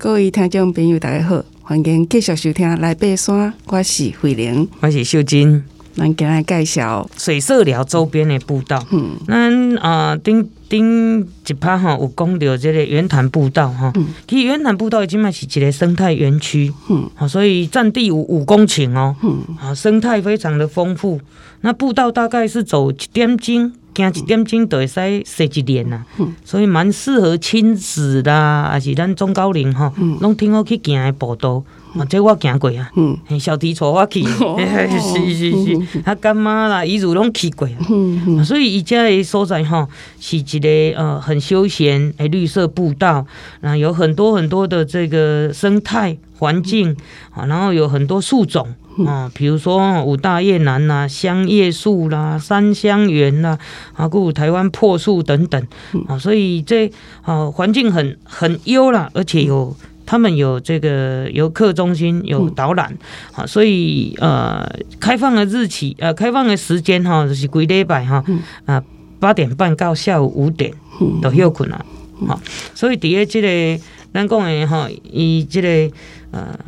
各位听众朋友，大家好，欢迎继续收听《来爬山》，我是慧玲，我是秀金。咱今日介绍水色寮周边的步道。嗯，咱啊，顶顶一趴哈，有讲到这个圆潭步道哈。嗯，其实圆潭步道已经嘛是一个生态园区。嗯，好，所以占地有五公顷哦。嗯，啊，生态非常的丰富。那步道大概是走一点钟。行一点钟就会使洗一年啦，所以蛮适合亲子啦，还是咱中高龄吼，拢挺好去行的步道。啊，这我行过啊，小弟带我去，是是是，他干妈啦，伊如拢去过啊。所以伊家的所在吼，是一个呃很休闲诶绿色步道，然后有很多很多的这个生态环境啊，然后有很多树种。啊，比如说五大叶楠啦、香叶树啦、三香园啦，啊，还有台湾破树等等，啊，所以这啊环境很很优啦，而且有他们有这个游客中心有导览，啊，所以呃开放的日期呃开放的时间哈就是规礼拜哈啊八点半到下午五点都休困了，好，所以底下这个咱讲的哈以这个呃。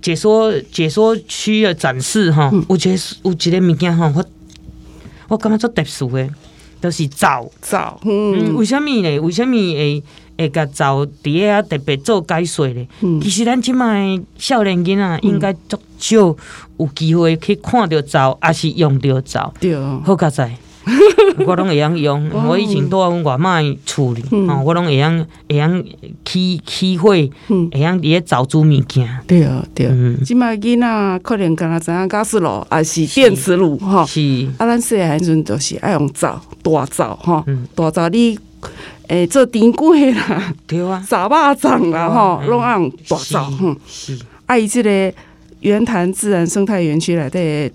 解说解说区的展示哈，有一个有一个物件哈，我我感觉做特殊的，都、就是藻藻，嗯，为什么呢？为什么会会甲藻底下特别做解说咧？嗯、其实咱即卖少年囡仔应该足少有机会去看到藻，还是用着灶，对，好佳哉。我拢会晓用，我以前住阮外妈厝里，哦，我拢会晓会晓起起火，会晓伫咧找煮物件。对啊，对啊。即摆囡仔可能敢若知影加速炉，还是电磁炉，吼。是。啊，咱细汉阵就是爱用灶，大灶，哈，大灶你诶做甜粿啦，对啊，炸肉粽啦，吼，拢爱用大枣，哼。是。啊，伊即个圆潭自然生态园区内底。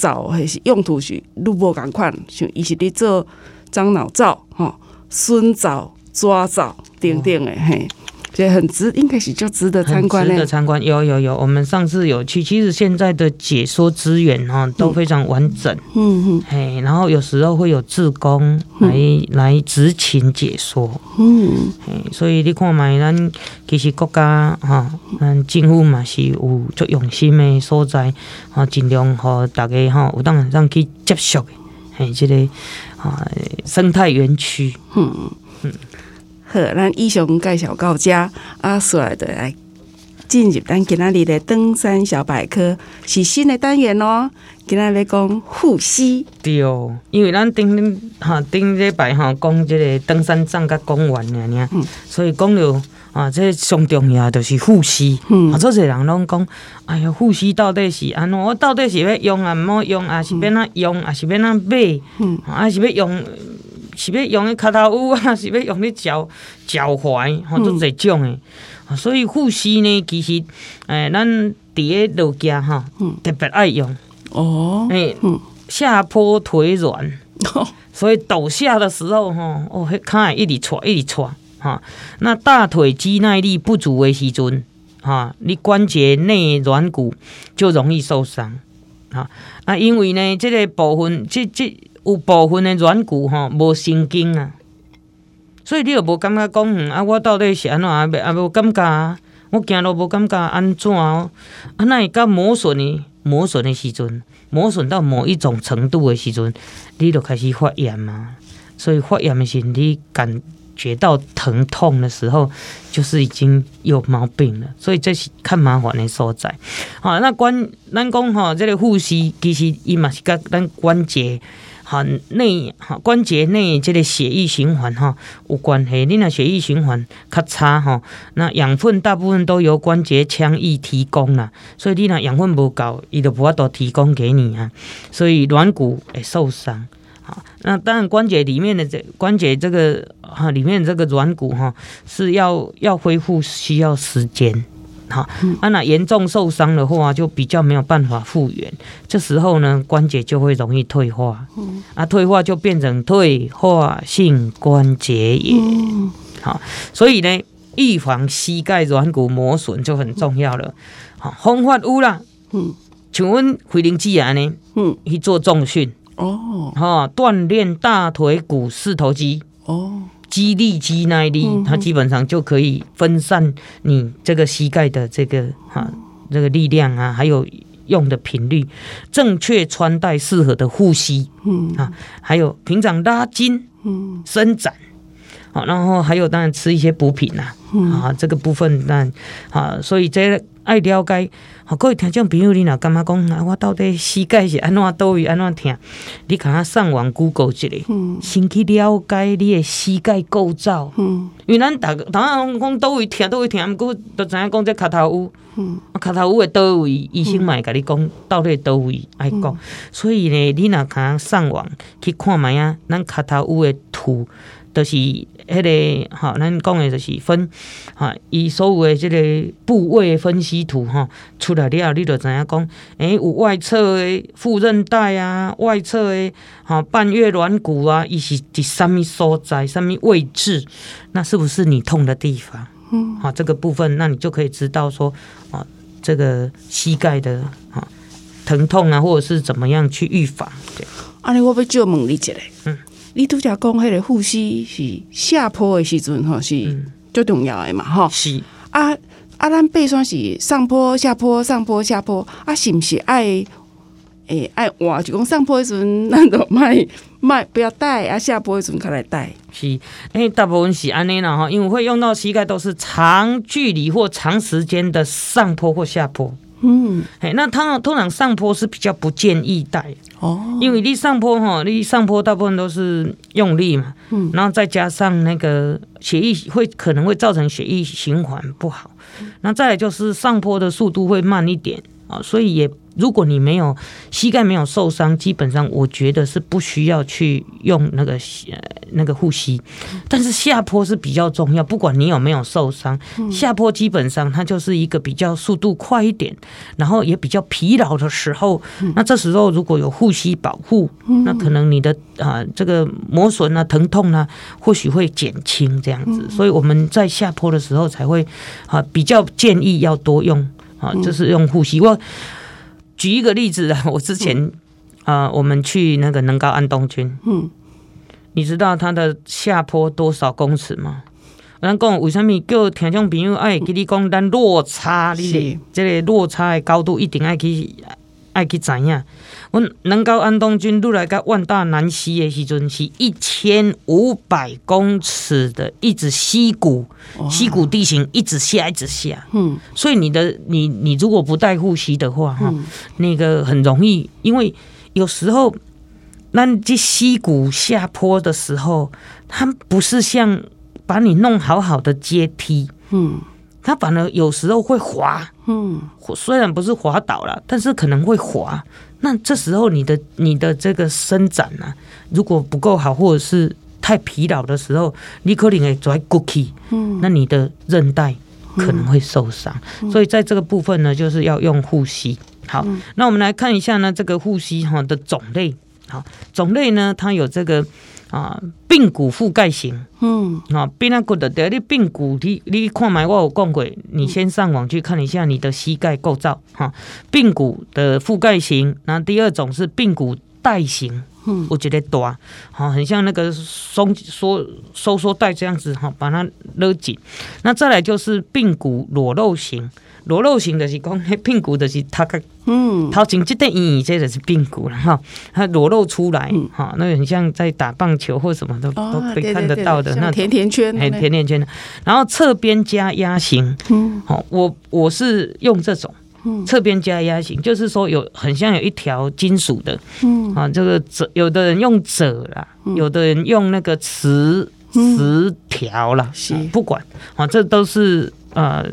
枣还是用途是愈无共款，像伊是咧做樟脑枣、吼笋枣、抓枣等等诶嘿。这很值，应该是就值得参观。值得参观，有有有，我们上次有去。其实现在的解说资源哈都非常完整。嗯嗯。嘿，然后有时候会有志工来来执勤解说。嗯。嘿，所以你看嘛，咱其实国家哈，咱政府嘛是有足用心的所在，哈，尽量和大家哈有当让去接触。嘿，这个啊生态园区。嗯嗯。好，咱以上介绍到遮，啊，接下来就来进入咱今仔日的登山小百科，是新的单元哦。今仔日讲护膝，对，因为咱顶哈顶礼拜哈讲这个登山杖甲公园尔尔，嗯、所以讲了啊，这上重要就是护膝。嗯，啊，做侪人拢讲，哎呀，护膝到底是安怎？我到底是要用啊，毋好用啊，是要哪用啊，是要哪买？嗯，啊，是要用。是要用咧脚头乌啊，是要用咧脚脚踝，吼，都侪种诶。所以护膝呢，其实诶，咱伫咧落家哈，特别爱用哦。诶，下坡腿软，所以陡下的时候吼，哦，迄脚一直踹，一直踹，哈。那大腿肌耐力不足的时阵，哈，你关节内软骨就容易受伤，啊啊，因为呢，这个部分，这这。有部分的软骨吼无神经啊，所以你又无感觉讲，嗯啊，我到底是安怎啊？啊，无感觉啊，我行路无感觉安怎哦？啊，那会甲磨损呢？磨损的时阵，磨损到某一种程度的时阵，你就开始发炎嘛。所以发炎的时候，你感觉到疼痛的时候，就是已经有毛病了。所以这是较麻烦的所在。好，那关咱讲吼，这个护溪其实伊嘛是甲咱关节。哈内哈关节内这个血液循环哈有关系，你那血液循环较差哈，那养分大部分都由关节腔液提供啦，所以你那养分不够，伊就无法度提供给你啊，所以软骨会受伤。好，那当然关节里面的这关节这个哈里面这个软骨哈是要要恢复需要时间。好，啊，那严重受伤的话，就比较没有办法复原。这时候呢，关节就会容易退化，啊，退化就变成退化性关节炎。好，所以呢，预防膝盖软骨磨损就很重要了。好，方法有啦，嗯，请问回灵机啊呢？嗯，去做重训哦，哈，锻炼大腿股四头肌哦。肌力、肌耐力，它基本上就可以分散你这个膝盖的这个哈这个力量啊，还有用的频率，正确穿戴适合的护膝，嗯。啊，还有平常拉筋，嗯，伸展，好，然后还有当然吃一些补品呐，啊，这个部分那啊，所以这。爱了解，吼，各位听众朋友，你若感觉讲啊，我到底膝盖是安怎倒位安怎疼？你看下上网 Google 一下，嗯，先去了解你的膝盖构造，嗯，因为咱逐个，当然讲倒位疼，倒位疼，毋过都知影讲这脚头有，嗯，脚头有的倒位，医生嘛会甲你讲到底倒位爱讲，所以呢，你若看上网去看觅啊，咱脚头有的图。就是迄、那个吼，咱讲的就是分哈，伊所有的这个部位分析图哈出来了，你就知影讲，诶、欸，有外侧的副韧带啊，外侧的哈半月软骨啊，伊是伫什物所在、什物位置，那是不是你痛的地方？嗯，好，这个部分，那你就可以知道说，啊，这个膝盖的哈疼痛啊，或者是怎么样去预防？对，安尼我要就问你一下，嗯。你拄则讲迄个护膝是下坡的时阵吼，是最重要的嘛吼。是啊啊，咱爬山是上坡下坡上坡下坡啊，是毋是爱诶爱换？就讲上坡的时阵，咱就卖卖不要带啊，下坡的时阵才来带。是，因为大部分是安尼啦吼，因为会用到膝盖都是长距离或长时间的上坡或下坡。嗯，哎，那通常通常上坡是比较不建议带哦，因为你上坡哈，你上坡大部分都是用力嘛，嗯，然后再加上那个血液会可能会造成血液循环不好，那再来就是上坡的速度会慢一点。啊，所以也。如果你没有膝盖没有受伤，基本上我觉得是不需要去用那个呃那个护膝。但是下坡是比较重要，不管你有没有受伤，下坡基本上它就是一个比较速度快一点，然后也比较疲劳的时候。那这时候如果有护膝保护，那可能你的啊这个磨损啊疼痛啊或许会减轻这样子。所以我们在下坡的时候才会啊比较建议要多用啊，就是用呼吸。我。举一个例子啊，我之前啊、我们去那个能高安东军，嗯，你知道它的下坡多少公尺吗？咱讲为什么叫听众朋友爱给你讲，咱落差，你这个落差的高度一定爱去爱去知影。我南高安东军路来个万大南溪的时阵是一千五百公尺的一直溪谷，溪谷地形一直下一直下，嗯，所以你的你你如果不带护膝的话，哈，那个很容易，因为有时候那这溪谷下坡的时候，它不是像把你弄好好的阶梯，嗯，它反而有时候会滑，嗯，虽然不是滑倒了，但是可能会滑。那这时候你的你的这个伸展呢、啊，如果不够好，或者是太疲劳的时候，你可能会拽骨气，嗯，那你的韧带可能会受伤。嗯、所以在这个部分呢，就是要用护膝。好，嗯、那我们来看一下呢，这个护膝哈的种类。好，种类呢，它有这个。啊，髌骨覆盖型，嗯，啊，髌啊骨的，对，你髌骨，你你看嘛，我有讲过，你先上网去看一下你的膝盖构造，哈，髌骨的覆盖型，那第二种是髌骨带型，嗯，我觉得短，好，很像那个松缩收缩带这样子，哈，把它勒紧，那再来就是髌骨裸露型。裸露型的是讲，那髌骨的是它个，嗯，头前这点圆，这就是髌骨了哈，它裸露出来哈，那很像在打棒球或什么都都可以看得到的那甜甜圈，哎，甜甜圈的。然后侧边加压型，嗯，好，我我是用这种，侧边加压型，就是说有很像有一条金属的，嗯，啊，这个褶，有的人用褶啦，有的人用那个磁磁条啦，是。不管啊，这都是呃。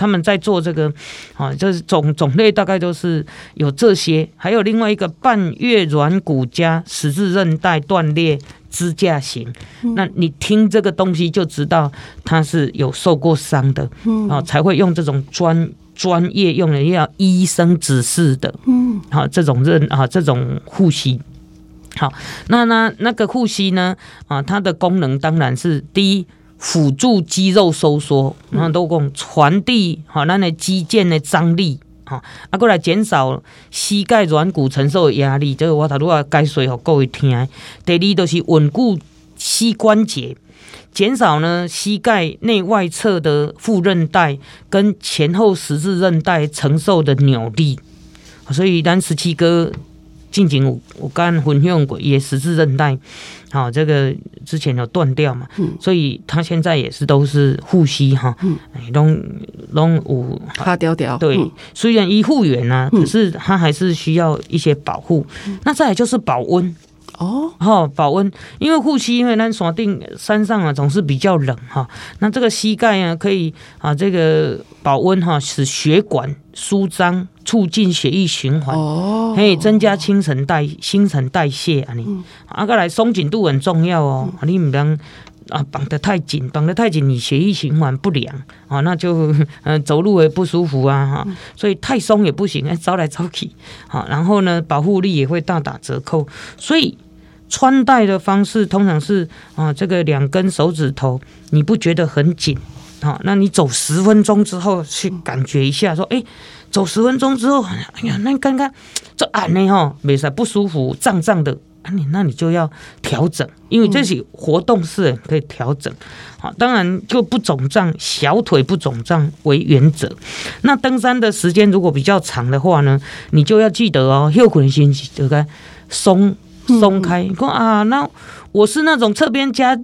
他们在做这个，啊，就是种种类大概都是有这些，还有另外一个半月软骨加十字韧带断裂支架型。嗯、那你听这个东西就知道他是有受过伤的，啊，才会用这种专专业用的要医生指示的，嗯，好，这种韧啊，这种护膝。好，那那那个护膝呢，啊，它的功能当然是第一。辅助肌肉收缩，然后都讲传递哈，咱的肌腱的张力哈，啊，过来减少膝盖软骨承受的压力。这个我头拄啊解说给各位听。第二就是稳固膝关节，减少呢膝盖内外侧的副韧带跟前后十字韧带承受的扭力。所以咱十七哥近景我我刚分享过，也十字韧带，好，这个之前有断掉嘛，嗯、所以他现在也是都是护膝哈，拢拢有哈掉掉，对，嗯、虽然医护员啊，可是他还是需要一些保护。嗯、那再来就是保温。哦，哈，保温，因为护膝，因为咱山顶山上啊总是比较冷哈，那这个膝盖啊可以啊这个保温哈，使血管舒张，促进血液循环，哦，可以增加新陈代新陈代谢啊你，啊个来松紧度很重要哦，你唔能啊绑得太紧，绑得太紧你血液循环不良啊，那就嗯走路也不舒服啊哈，所以太松也不行，哎招来招去，好，然后呢保护力也会大打折扣，所以。穿戴的方式通常是啊，这个两根手指头你不觉得很紧啊？那你走十分钟之后去感觉一下，说哎，走十分钟之后，哎呀，那刚刚这按呢哈，没啥不舒服，胀胀的，你那你就要调整，因为这些活动是可以调整。好，当然就不肿胀，小腿不肿胀为原则。那登山的时间如果比较长的话呢，你就要记得哦，右腿先这个松。松开，说啊，那我是那种侧边加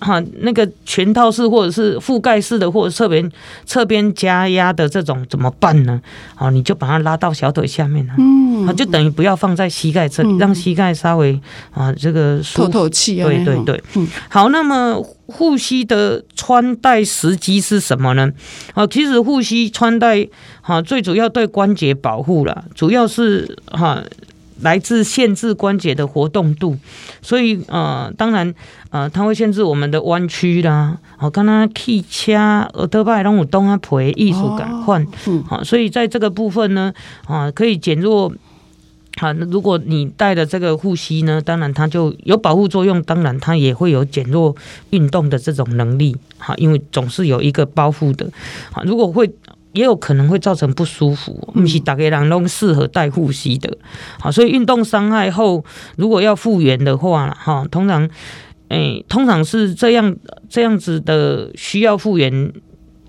哈那个全套式或者是覆盖式的，或者侧边侧边加压的这种怎么办呢？好，你就把它拉到小腿下面了，嗯，啊，就等于不要放在膝盖这里，让膝盖稍微啊这个透透气，对对对，嗯，好，那么护膝的穿戴时机是什么呢？啊，其实护膝穿戴哈最主要对关节保护了，主要是哈。来自限制关节的活动度，所以呃，当然呃，它会限制我们的弯曲啦。好，刚刚汽车、耳朵拜让我动啊，陪艺术感换。好，所以在这个部分呢，啊，可以减弱。好，那如果你戴的这个护膝呢，当然它就有保护作用，当然它也会有减弱运动的这种能力。好，因为总是有一个包覆的。好，如果会。也有可能会造成不舒服，不是大家人都适合戴护膝的。好，所以运动伤害后，如果要复原的话，哈，通常，诶、欸，通常是这样这样子的需要复原。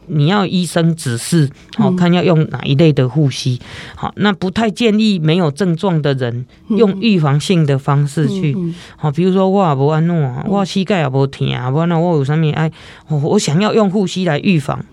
你要医生指示，好看要用哪一类的护膝，好，那不太建议没有症状的人用预防性的方式去，好，比如说我也无安怎，我膝盖也无疼，我那我有啥物哎，我想要用护膝来预防，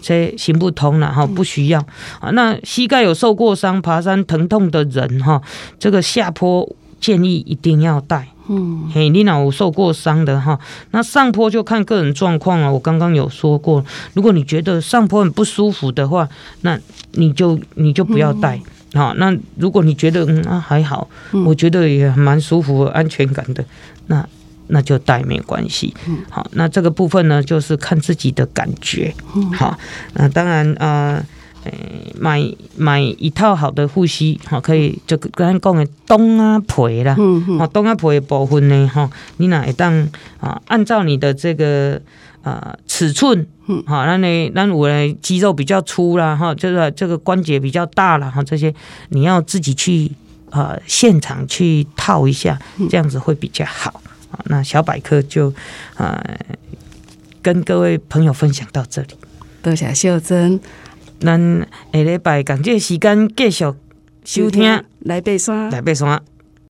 这行不通了哈，不需要。啊。那膝盖有受过伤、爬山疼痛的人哈，这个下坡建议一定要戴。嗯，嘿，你哪有受过伤的哈？那上坡就看个人状况啊。我刚刚有说过，如果你觉得上坡很不舒服的话，那你就你就不要带。好，那如果你觉得嗯啊还好，我觉得也蛮舒服、安全感的，那那就带没关系。好，那这个部分呢，就是看自己的感觉。好，那当然啊。呃诶，买买一套好的护膝，哈，可以就刚才讲的冬啊皮啦，哦，冬啊皮的部分呢，哈，你哪一当啊？按照你的这个啊尺寸，好，那你那我的肌肉比较粗啦，哈，这个这个关节比较大了，哈，这些你要自己去啊现场去套一下，这样子会比较好。啊，那小百科就啊跟各位朋友分享到这里，多谢秀贞。咱下礼拜共即个时间继续收听，来爬山，来爬山。